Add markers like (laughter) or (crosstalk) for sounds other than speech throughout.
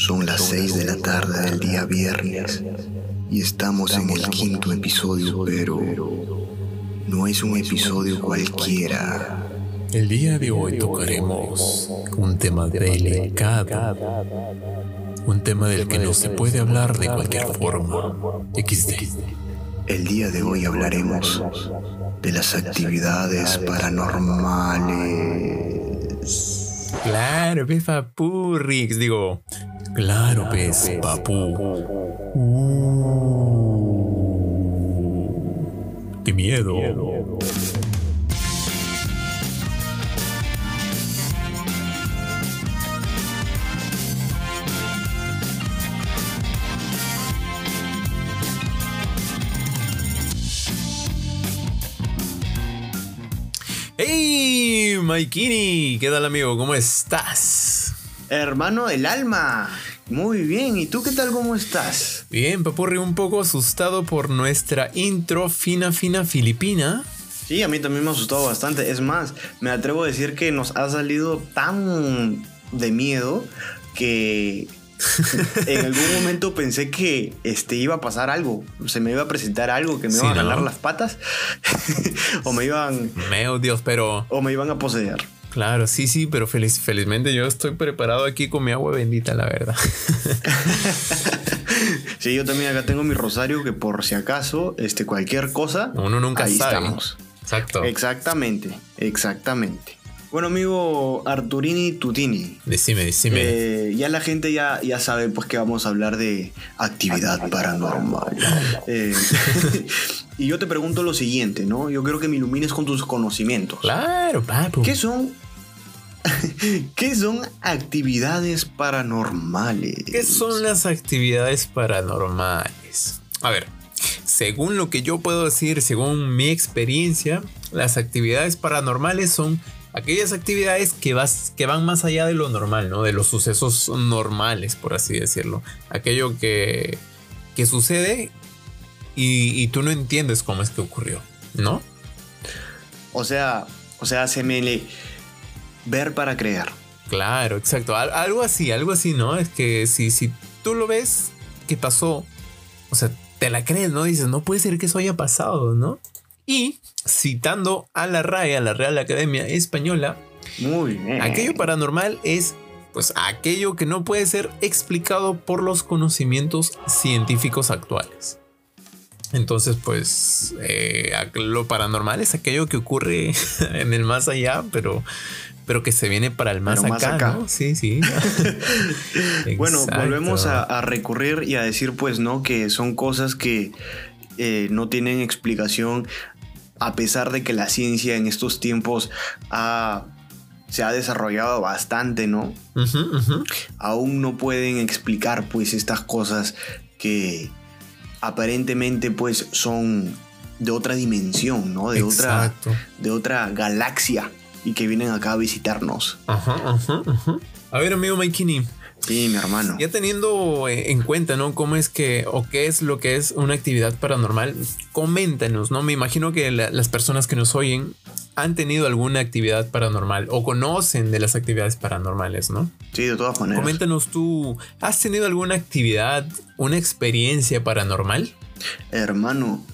Son las 6 de la tarde del día viernes y estamos en el quinto episodio, pero no es un episodio cualquiera. El día de hoy tocaremos un tema delicado, un tema del que no se puede hablar de cualquier forma. XD. El día de hoy hablaremos de las actividades paranormales. Claro, ves papurrix, digo. Claro, ves papu. Uh, qué miedo. ¡Hey, Maikini! ¿Qué tal, amigo? ¿Cómo estás? Hermano del alma, muy bien. ¿Y tú qué tal? ¿Cómo estás? Bien, Papurri, un poco asustado por nuestra intro fina, fina filipina. Sí, a mí también me ha asustado bastante. Es más, me atrevo a decir que nos ha salido tan de miedo que (laughs) en algún momento pensé que este, iba a pasar algo. Se me iba a presentar algo, que me Sí, iban a ¿no? las patas. (laughs) o me iban. Meo Dios, pero O me iban a poseer. Claro, sí, sí, pero feliz, felizmente yo estoy preparado aquí con mi agua bendita, la verdad. (laughs) Sí, yo también acá tengo mi rosario que por si acaso, este, cualquier cosa. Uno nunca ahí sabe. estamos. Exacto. Exactamente, exactamente. Bueno, amigo Arturini Tutini. Decime, decime. eh, ya la gente ya, ya sabe pues que vamos a hablar de actividad paranormal. (laughs) Eh, (laughs) y yo te pregunto lo siguiente, ¿no? Yo quiero que me ilumines con tus conocimientos. claro, papu. ¿Qué son? (laughs) ¿Qué son actividades paranormales? ¿Qué son las actividades paranormales? A ver, según lo que yo puedo decir, según mi experiencia, las actividades paranormales son aquellas actividades que, vas, que van más allá de lo normal, ¿no? De los sucesos normales, por así decirlo. Aquello que, que sucede y, y tú no entiendes cómo es que ocurrió, ¿no? O sea, o sea, se me le ver para creer. Claro, exacto. Al- algo así, algo así, ¿no? Es que si, si tú lo ves que pasó, o sea, te la crees, ¿no? Dices, no puede ser que eso haya pasado, ¿no? Y citando a la RAE, a la Real Academia Española, Muy bien. aquello paranormal es pues aquello que no puede ser explicado por los conocimientos científicos actuales. Entonces, pues eh, lo paranormal es aquello que ocurre (laughs) en el más allá, pero, pero que se viene para el más, acá. Sí, sí. (laughs) Bueno, volvemos a, a recurrir y a decir, pues, ¿no? Que son cosas que eh, no tienen explicación, a pesar de que la ciencia en estos tiempos ha- se ha desarrollado bastante, ¿no? Aún no pueden explicar, pues, estas cosas que aparentemente, pues, son de otra dimensión, ¿no? De otra, Exacto. de otra galaxia y que vienen acá a visitarnos. Ajá, ajá, ajá. A ver, amigo Maikini, Sí, mi hermano. Ya teniendo eh, en cuenta, ¿no? Cómo es que, o qué es lo que es una actividad paranormal, coméntanos, ¿no? Me imagino que la- las personas que nos oyen han tenido alguna actividad paranormal o conocen de las actividades paranormales, ¿no? Sí, de todas maneras. Coméntanos tú, ¿has tenido alguna actividad, una experiencia paranormal? Hermano,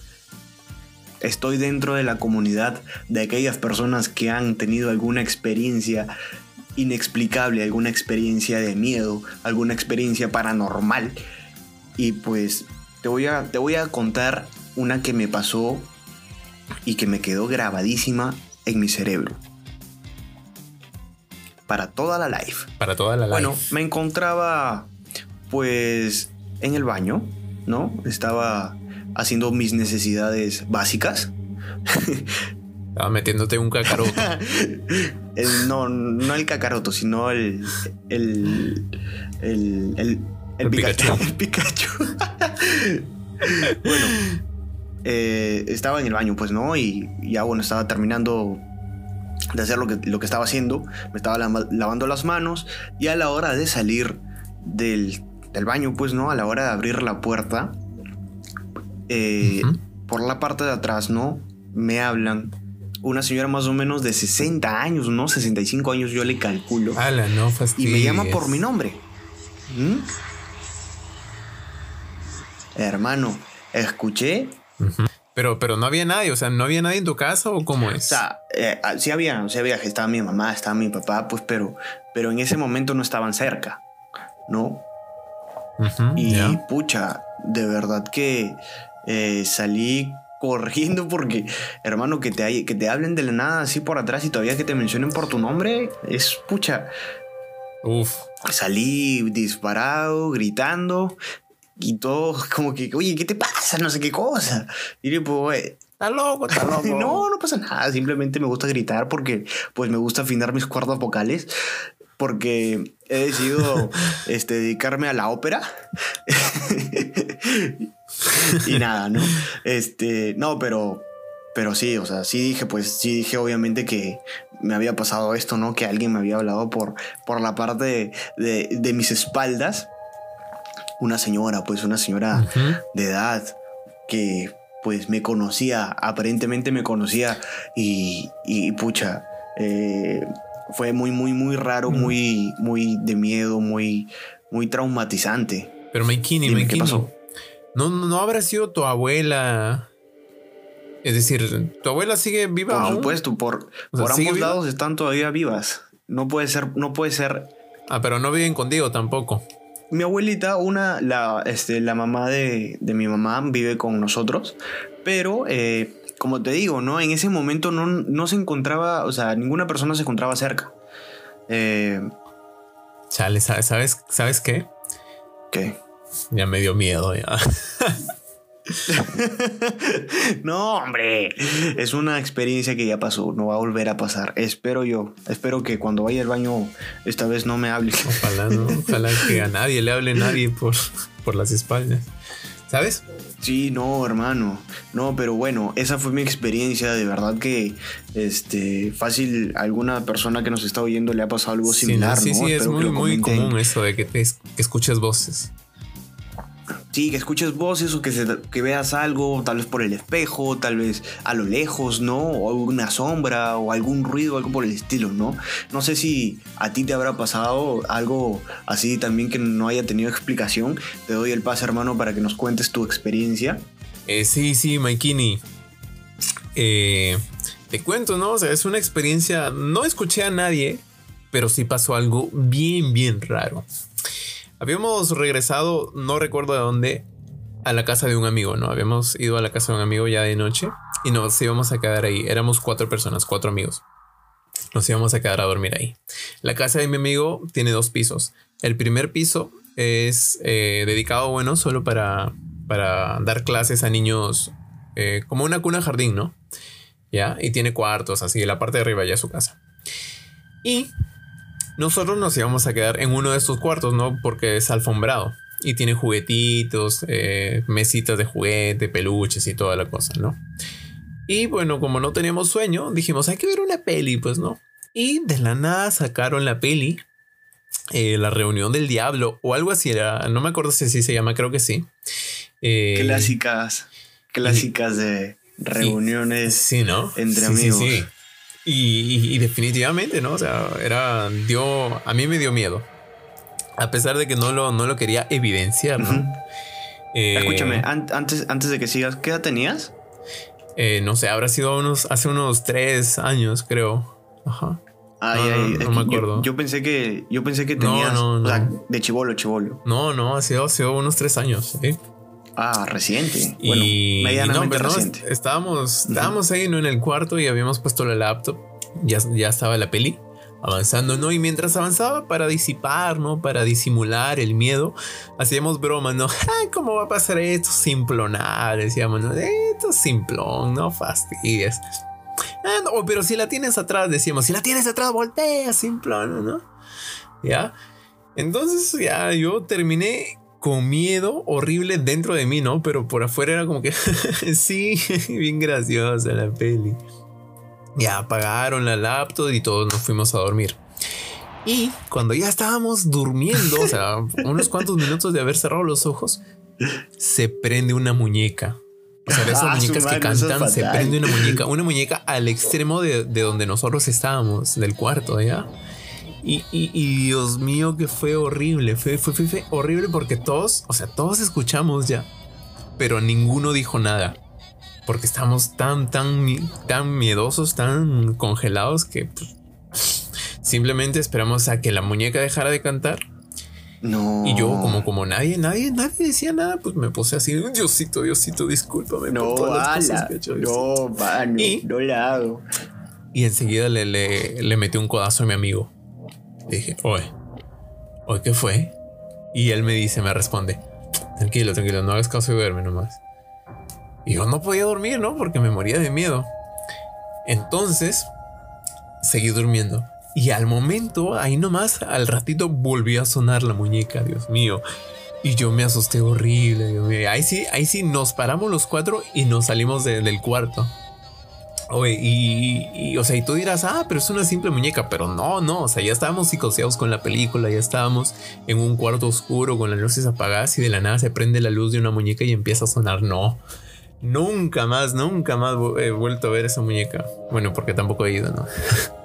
estoy dentro de la comunidad de aquellas personas que han tenido alguna experiencia inexplicable, alguna experiencia de miedo, alguna experiencia paranormal. Y pues te voy a, te voy a contar una que me pasó y que me quedó grabadísima en mi cerebro. Para toda la life. Para toda la Bueno, life. me encontraba pues en el baño, ¿no? Estaba haciendo mis necesidades básicas. (laughs) Estaba metiéndote un cacaroto. (laughs) El- no, no el cacaroto, sino el. El. El. El, el El Pikachu. Pikachu. (laughs) El Pikachu. bueno, eh, estaba en el baño, pues, ¿no? Y ya, bueno, estaba terminando de hacer lo que, lo que estaba haciendo. Me estaba lava- lavando las manos. Y a la hora de salir del, del baño, pues, ¿no? A la hora de abrir la puerta, eh, por la parte de atrás, ¿no? Me hablan. Una señora más o menos de 60 años, ¿no? 65 años yo le calculo. Ala, no y me llama por mi nombre. ¿Mm? Hermano, escuché. Pero, pero no había nadie, o sea, ¿no había nadie en tu casa o cómo es? O sea, eh, ah, sí había, sí había, estaba mi mamá, estaba mi papá, pues, pero, pero en ese momento no estaban cerca, ¿no? y pucha, de verdad que eh, salí corriendo porque, hermano, que te, que te hablen de la nada así por atrás y todavía que te mencionen por tu nombre, es pucha. Uf. Salí disparado, gritando y todo como que, oye, ¿qué te pasa? No sé qué cosa. Y yo, pues, Está loco, está (laughs) loco. no, no pasa nada. Simplemente me gusta gritar porque pues me gusta afinar mis cuerdas vocales. Porque he decidido (laughs) este, dedicarme a la ópera. (laughs) (laughs) y nada, ¿no? Este, no, pero, pero sí, o sea, sí dije, pues sí dije obviamente que me había pasado esto, ¿no? Que alguien me había hablado por, por la parte de, mis espaldas. Una señora, pues una señora de edad que pues me conocía, aparentemente me conocía y, y pucha, eh, fue muy, muy, muy raro, muy, muy de miedo, muy, muy traumatizante. Pero Maikini, ¿qué pasó? ¿No, no habrá sido tu abuela? Es decir, ¿tu abuela sigue viva? Por supuesto, por, por ambos lados están todavía vivas. No puede ser, no puede ser. Ah, pero no viven contigo tampoco. Mi abuelita, una, la, este, la mamá de, de mi mamá vive con nosotros, pero eh, como te digo, ¿no? En ese momento no, no, se encontraba, o sea, ninguna persona se encontraba cerca. Eh, Chale, ¿sabes, ¿sabes qué? ¿Qué? Ya me dio miedo ya. (laughs) no, hombre, es una experiencia que ya pasó, no va a volver a pasar. Espero yo, espero que cuando vaya al baño esta vez no me hable. Ojalá, ¿no? (laughs) Ojalá que a nadie le hable nadie por, por las espaldas. ¿Sabes? Sí, no, hermano. No, pero bueno, esa fue mi experiencia. De verdad que este fácil alguna persona que nos está oyendo le ha pasado algo similar. Sí, sí, es muy, muy común eso de que, te, que escuches voces. Sí, que escuches voces o que, que veas algo, tal vez por el espejo, tal vez a lo lejos, ¿no? O alguna sombra o algún ruido, algo por el estilo, ¿no? No sé si a ti te habrá pasado algo así también que no haya tenido explicación. Te doy el pase, hermano, para que nos cuentes tu experiencia. Eh, sí, sí, Maikini. Eh, te cuento, ¿no? O sea, es una experiencia. No escuché a nadie, pero sí pasó algo bien, bien raro. Habíamos regresado, no recuerdo de dónde, a la casa de un amigo, ¿no? Habíamos ido a la casa de un amigo ya de noche y nos íbamos a quedar ahí. Éramos cuatro personas, cuatro amigos. Nos íbamos a quedar a dormir ahí. La casa de mi amigo tiene dos pisos. El primer piso es eh, dedicado, bueno, solo para, para dar clases a niños eh, como una cuna jardín, ¿no? Ya, y tiene cuartos, así, la parte de arriba ya es su casa. Y nosotros nos íbamos a quedar en uno de estos cuartos, ¿no? Porque es alfombrado y tiene juguetitos, eh, mesitas de juguete, peluches y toda la cosa, ¿no? Y bueno, como no teníamos sueño, dijimos, hay que ver una peli, pues, ¿no? Y de la nada sacaron la peli, eh, La reunión del diablo o algo así, era, no me acuerdo si así se llama, creo que sí. Eh, clásicas, clásicas de reuniones sí, ¿no? entre amigos. Sí, sí. Y, definitivamente, ¿no? O sea, era, dio, a mí me dio miedo. A pesar de que no lo, no lo quería evidenciar, ¿no? Eh, Escúchame, antes, antes de que sigas, ¿qué edad tenías? Eh, no sé, habrá sido unos, hace unos tres años, creo. Ajá. Ay, ay, no, me acuerdo. Yo, pensé que, yo pensé que tenías, o sea, de chivolo, chivolo. No, no, ha sido, ha sido unos tres años, ¿sí? Ah, reciente. Bueno, medianamente reciente. estábamos, estábamos ahí ¿no? en el cuarto y habíamos puesto la laptop. Ya, ya estaba la peli avanzando, ¿no? Y mientras avanzaba para disipar, ¿no? Para disimular el miedo, hacíamos bromas, ¿no? (laughs) ¿Cómo va a pasar esto? Simplonar, decíamos, ¿no? Esto es simplón, no fastidies. Ah, no, pero si la tienes atrás, decíamos, si la tienes atrás, voltea, simplón, ¿no? ¿Ya? Entonces ya yo terminé con miedo horrible dentro de mí, ¿no? Pero por afuera era como que, (laughs) sí, (laughs) bien graciosa la peli. Ya apagaron la laptop y todos nos fuimos a dormir. Y cuando ya estábamos durmiendo, o sea, (laughs) unos cuantos minutos de haber cerrado los ojos, se prende una muñeca. O sea, de esas ah, muñecas que cantan, se prende una muñeca, una muñeca al extremo de, de donde nosotros estábamos, del cuarto, ¿ya? Y, Dios mío, que fue horrible. Fue, fue, fue, horrible porque todos, o sea, todos escuchamos ya, pero ninguno dijo nada. Porque estamos tan, tan, tan miedosos, tan congelados que pues, simplemente esperamos a que la muñeca dejara de cantar. No. Y yo, como, como nadie, nadie, nadie decía nada, pues me puse así, Diosito, Diosito, discúlpame no, por todas las cosas No, mano, y, no la hago. Y enseguida le, le, le metí un codazo a mi amigo. Dije, oye, oye, ¿qué fue? Y él me dice, me responde, tranquilo, tranquilo, no hagas caso de verme nomás. Y yo no podía dormir, ¿no? Porque me moría de miedo. Entonces, seguí durmiendo. Y al momento, ahí nomás, al ratito volvió a sonar la muñeca, Dios mío. Y yo me asusté horrible, Dios mío. Ahí sí, ahí sí nos paramos los cuatro y nos salimos del cuarto. Y, o sea, y tú dirás, ah, pero es una simple muñeca, pero no, no, o sea, ya estábamos psicoseados con la película, ya estábamos en un cuarto oscuro con las luces apagadas y de la nada se prende la luz de una muñeca y empieza a sonar, no, nunca más, nunca más he vuelto a ver esa muñeca. Bueno, porque tampoco he ido, ¿no?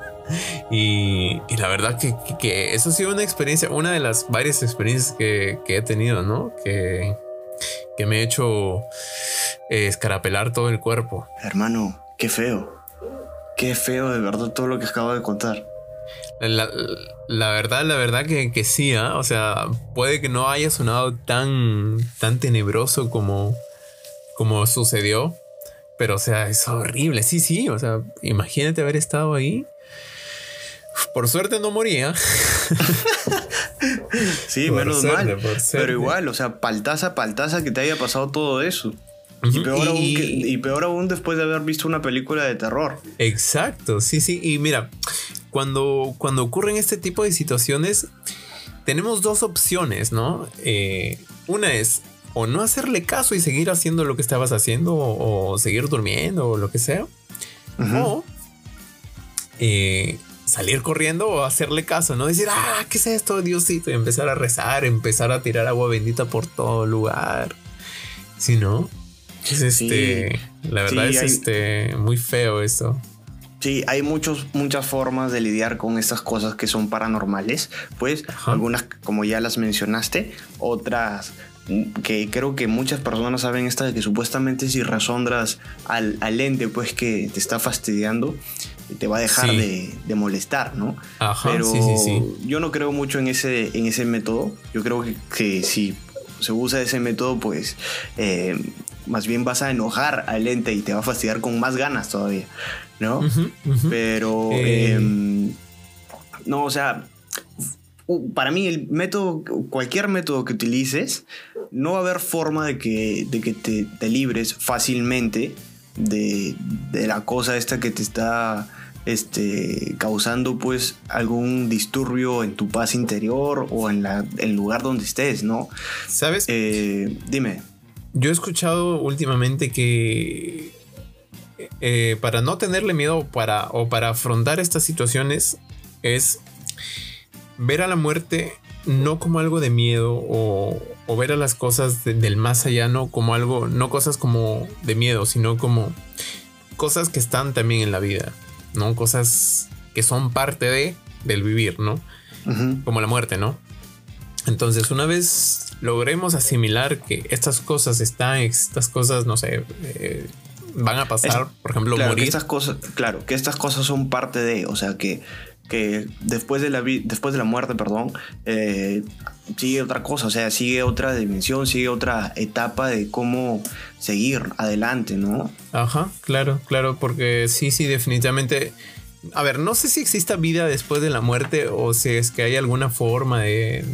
(laughs) y, la verdad que, eso ha sido una experiencia, una de las varias experiencias que, he tenido, ¿no? Que, que me ha hecho eh, escarapelar todo el cuerpo. Hermano, Qué feo. Qué feo de verdad todo lo que acabo de contar. La, verdad, la verdad que, que sí, ¿ah? o sea, puede que no haya sonado tan, tan tenebroso como, como sucedió, pero o sea, es horrible, sí, sí, o sea, imagínate haber estado ahí. Por suerte no moría. (laughs) sí, menos mal. Pero igual, o sea, paltaza, paltaza que te haya pasado todo eso. Y peor, aún después de haber visto una película de terror. Exacto, sí, sí. Y mira, cuando, cuando ocurren este tipo de situaciones, tenemos dos opciones, ¿no? Eh, una es o no hacerle caso y seguir haciendo lo que estabas haciendo o, seguir durmiendo o lo que sea. O eh, salir corriendo o hacerle caso, ¿no? Decir, ah, ¿qué es esto, Diosito? Y empezar a rezar, empezar a tirar agua bendita por todo lugar. Si no, es este, la verdad es este, muy feo esto. Sí, hay muchos, muchas formas de lidiar con estas cosas que son paranormales. Pues algunas, como ya las mencionaste, otras que creo que muchas personas saben esta de que supuestamente si razondras al, al ente pues que te está fastidiando te va a dejar de, molestar, ¿no? Pero yo no creo mucho en ese, en ese método. Yo creo que, que si se usa ese método, pues eh, más bien vas a enojar al ente y te va a fastidiar con más ganas todavía, ¿no? Pero, eh. em, no, o sea, para mí el método, cualquier método que utilices, no va a haber forma de que, de que te, libres fácilmente de, de, la cosa esta que te está este, causando pues algún disturbio en tu paz interior o en la, el lugar donde estés, ¿no? ¿Sabes? Eh, dime. Yo he escuchado últimamente que eh, para no tenerle miedo para, o para afrontar estas situaciones es ver a la muerte no como algo de miedo o, ver a las cosas del más allá no como algo, no cosas como de miedo, sino como cosas que están también en la vida, ¿no? Cosas que son parte de, del vivir, ¿no? Como la muerte, ¿no? Entonces, una vez logremos asimilar que estas cosas están, estas cosas, no sé, eh, van a pasar, por ejemplo, claro, morir. Que estas cosas, claro, que estas cosas son parte de, o sea, que, que después, de la después de la muerte, perdón, eh, sigue otra cosa, o sea, sigue otra dimensión, sigue otra etapa de cómo seguir adelante, ¿no? Ajá, claro, claro, porque sí, sí, definitivamente a ver, no sé si exista vida después de la muerte o si es que hay alguna forma de,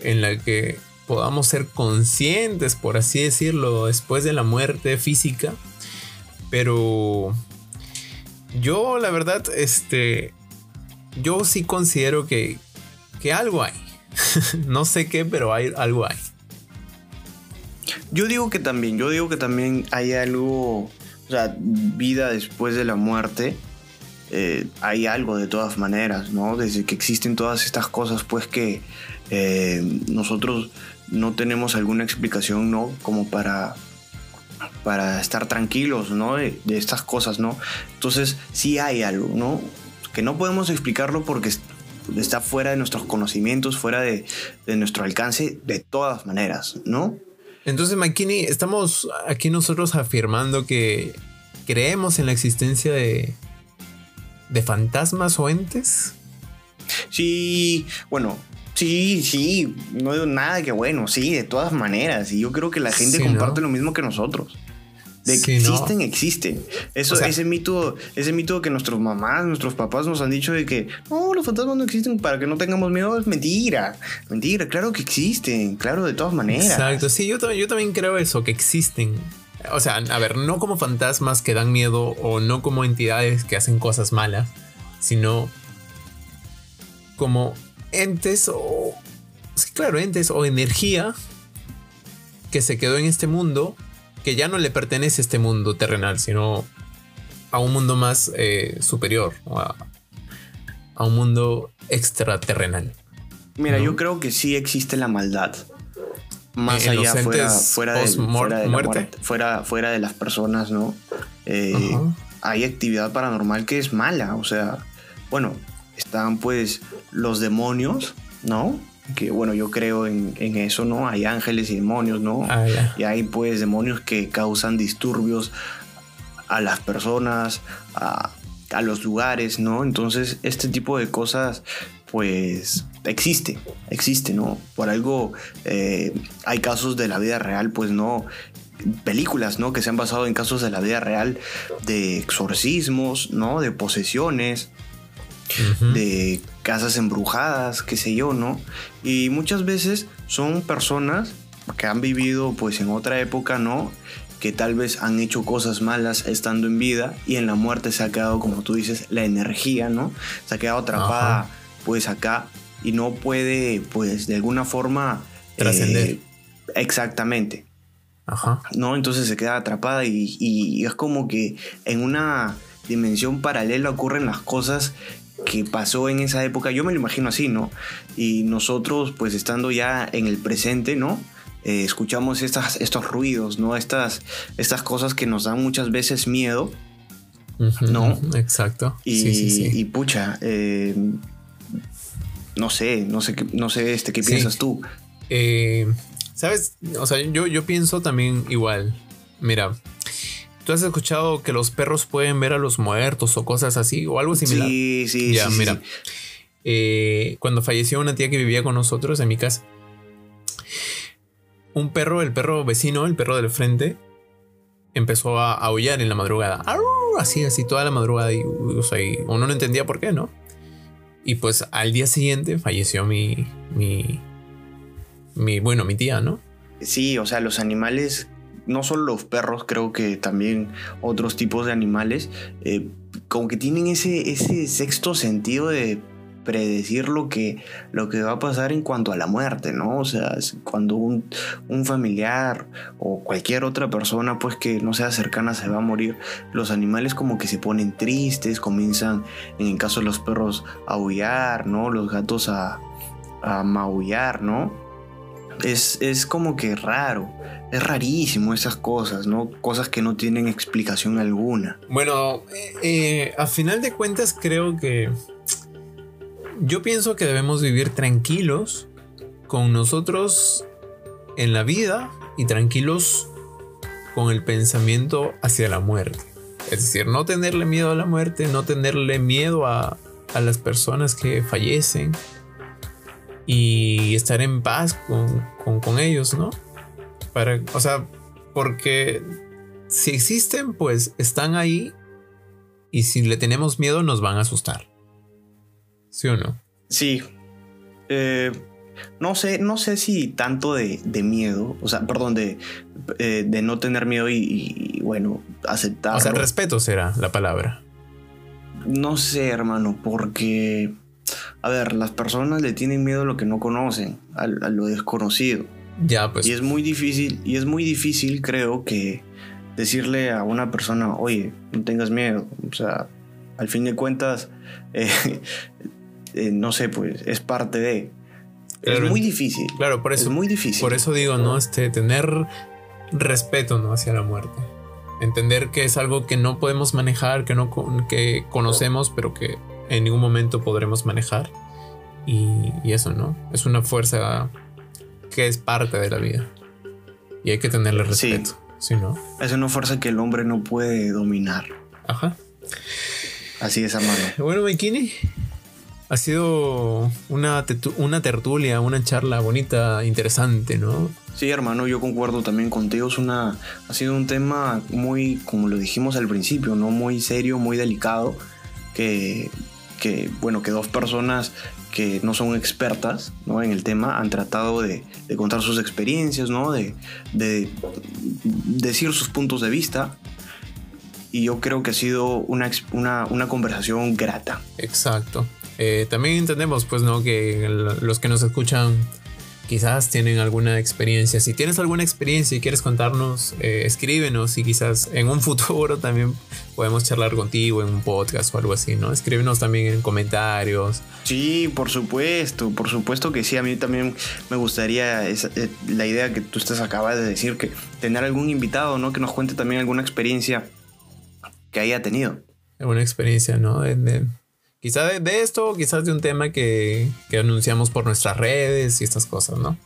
en la que podamos ser conscientes, por así decirlo, después de la muerte física. Pero yo, la verdad, este, yo sí considero que, que algo hay. (laughs) no sé qué, pero hay, algo hay. Yo digo que también, yo digo que también hay algo, o sea, vida después de la muerte. Eh, hay algo de todas maneras, ¿no? Desde que existen todas estas cosas, pues que eh, nosotros no tenemos alguna explicación, ¿no? Como para, para estar tranquilos, ¿no? De, estas cosas, ¿no? Entonces sí hay algo, ¿no? Que no podemos explicarlo porque está fuera de nuestros conocimientos, fuera de, de nuestro alcance de todas maneras, ¿no? Entonces, McKinney, estamos aquí nosotros afirmando que creemos en la existencia de, de fantasmas o entes. Sí, bueno, sí, sí, no digo nada que bueno, sí, de todas maneras. Y yo creo que la gente comparte lo mismo que nosotros. De que existen, existen. Eso, ese mito, ese mito que nuestros mamás, nuestros papás nos han dicho de que no, los fantasmas no existen para que no tengamos miedo, es mentira. Mentira, claro que existen, claro, de todas maneras. Exacto, sí, yo, yo también creo eso, que existen. O sea, a ver, no como fantasmas que dan miedo o no como entidades que hacen cosas malas, sino como entes o. Sí, claro, entes o energía que se quedó en este mundo que ya no le pertenece a este mundo terrenal, sino a un mundo más eh, superior, a, a, un mundo extraterrenal. Mira, yo creo que sí existe la maldad. Más allá, fuera, fuera, de, fuera, de muerte. fuera, fuera de las personas, ¿no? Eh, hay actividad paranormal que es mala, o sea, bueno, están pues los demonios, ¿no? Que bueno, yo creo en, eso, ¿no? Hay ángeles y demonios, ¿no? Ah, y hay pues demonios que causan disturbios a las personas, a, los lugares, ¿no? Entonces, este tipo de cosas, pues, existe, existe, ¿no? Por algo eh, hay casos de la vida real, pues, ¿no? películas, ¿no? Que se han basado en casos de la vida real de exorcismos, ¿no? De posesiones, de casas embrujadas, qué sé yo, ¿no? Y muchas veces son personas que han vivido pues en otra época, ¿no? Que tal vez han hecho cosas malas estando en vida y en la muerte se ha quedado, como tú dices, la energía, ¿no? Se ha quedado atrapada pues acá y no puede pues de alguna forma... Trascender. Eh, exactamente. Ajá. ¿No? Entonces se queda atrapada y, y es como que en una dimensión paralela ocurren las cosas que pasó en esa época, yo me lo imagino así, ¿no? Y nosotros, pues estando ya en el presente, ¿no? Eh, escuchamos estas, estos ruidos, ¿no? Estas, estas cosas que nos dan muchas veces miedo, ¿no? Exacto. Y, y pucha, eh, no sé, no sé, no sé este, ¿qué piensas tú? Eh, Sabes, o sea, yo, yo pienso también igual. Mira, ¿Tú has escuchado que los perros pueden ver a los muertos o cosas así o algo similar? Sí, sí, ya, mira. Eh, cuando falleció una tía que vivía con nosotros en mi casa, un perro, el perro vecino, el perro del frente, empezó a aullar en la madrugada. Así, así, toda la madrugada. Y, uno no entendía por qué, ¿no? Y pues al día siguiente falleció mi, mi, mi, bueno, mi tía, ¿no? Sí, o sea, los animales no solo los perros, creo que también otros tipos de animales, eh, como que tienen ese, ese sexto sentido de predecir lo que, lo que va a pasar en cuanto a la muerte, ¿no? O sea, cuando un, familiar o cualquier otra persona, pues que no sea cercana, se va a morir, los animales como que se ponen tristes, comienzan, en el caso de los perros, a aullar, ¿no? Los gatos a, a maullar, ¿no? Es, es como que raro es rarísimo esas cosas, ¿no? Cosas que no tienen explicación alguna. Bueno, eh, eh, a final de cuentas creo que yo pienso que debemos vivir tranquilos con nosotros en la vida y tranquilos con el pensamiento hacia la muerte. Es decir, no tenerle miedo a la muerte, no tenerle miedo a, a las personas que fallecen y estar en paz con, con, con ellos, ¿no? Para, o sea, porque si existen, pues están ahí y si le tenemos miedo nos van a asustar. ¿Sí o no? Sí. Eh, no sé, no sé si tanto de, miedo, o sea, perdón, de, eh, de no tener miedo y, bueno, aceptar. O sea, respeto será la palabra. No sé, hermano, porque, a ver, las personas le tienen miedo a lo que no conocen, a lo desconocido. Ya, pues. Y es muy difícil, y es muy difícil, creo, que decirle a una persona, oye, no tengas miedo. O sea, al fin de cuentas, (laughs) eh, eh, no sé, pues es parte de. es muy difícil. Claro, por eso. Es muy difícil. Por eso digo, ¿no? Este, tener respeto, ¿no? Hacia la muerte. Entender que es algo que no podemos manejar, que no que conocemos, pero que en ningún momento podremos manejar. Y, y eso, ¿no? Es una fuerza que es parte de la vida. Y hay que tenerle respeto. Sí. no? Es una fuerza que el hombre no puede dominar. Ajá. Así es, hermano. Bueno, Maikini, ha sido una, una tertulia, una charla bonita, interesante, ¿no? Sí, hermano, yo concuerdo también contigo. Es una, ha sido un tema muy, como lo dijimos al principio, ¿no? Muy serio, muy delicado. Que, que bueno, que dos personas que no son expertas ¿no? en el tema han tratado de, contar sus experiencias, ¿no? de, de, decir sus puntos de vista. Y yo creo que ha sido una, una, una conversación grata. Exacto. Eh, también entendemos, pues, ¿no? Que los que nos escuchan quizás tienen alguna experiencia. Si tienes alguna experiencia y quieres contarnos, eh, escríbenos y quizás en un (laughs) futuro también podemos charlar contigo en un podcast o algo así, ¿no? Escríbenos también en comentarios. Sí, por supuesto, por supuesto que sí. A mí también me gustaría eh, la idea que tú estás acabas de decir, que tener algún invitado, ¿no? Que nos cuente también alguna experiencia que haya tenido. Alguna experiencia, ¿no? de, Quizás de, esto, quizás de un tema que, anunciamos por nuestras redes y estas cosas, ¿no?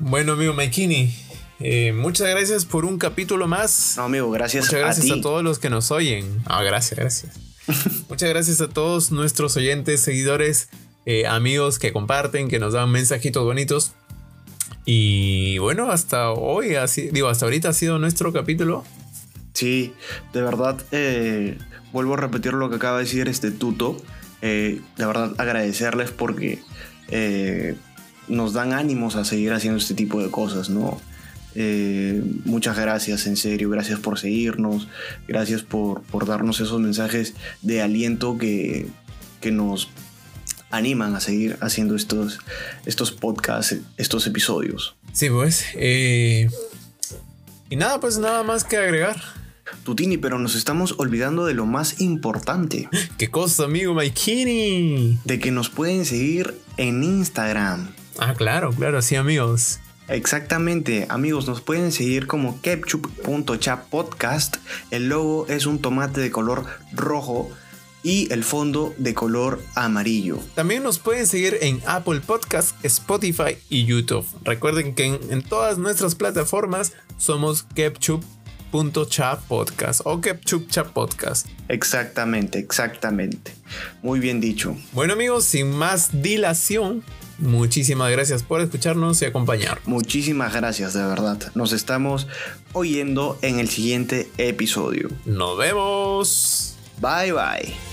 Bueno, amigo Maikini, eh, muchas gracias por un capítulo más. No, amigo, gracias. Muchas gracias a, todos los que nos oyen. Ah, gracias, gracias. (laughs) muchas gracias a todos nuestros oyentes, seguidores, eh, amigos que comparten, que nos dan mensajitos bonitos. Y bueno, hasta hoy, así, digo, hasta ahorita ha sido nuestro capítulo. Sí, de verdad, eh, vuelvo a repetir lo que acaba de decir este tuto. Eh, de verdad agradecerles porque eh, nos dan ánimos a seguir haciendo este tipo de cosas, ¿no? Muchas gracias, en serio, gracias por seguirnos, gracias por, darnos esos mensajes de aliento que, que, nos animan a seguir haciendo estos, estos podcasts, estos episodios. Sí, pues. y nada, pues nada más que agregar. Tutini, pero nos estamos olvidando de lo más importante. (gasps) ¿Qué cosa, amigo Maikini? De que nos pueden seguir en Instagram. Ah, claro, claro, sí, amigos. Exactamente, amigos, nos pueden seguir como podcast. El logo es un tomate de color rojo y el fondo de color amarillo. También nos pueden seguir en Apple Podcast, Spotify y YouTube. Recuerden que en, todas nuestras plataformas somos KepChup Chat Podcast o Chat Podcast. Exactamente, exactamente. Muy bien dicho. Bueno amigos, sin más dilación, muchísimas gracias por escucharnos y acompañar. Muchísimas gracias, de verdad. Nos estamos oyendo en el siguiente episodio. Nos vemos. Bye bye.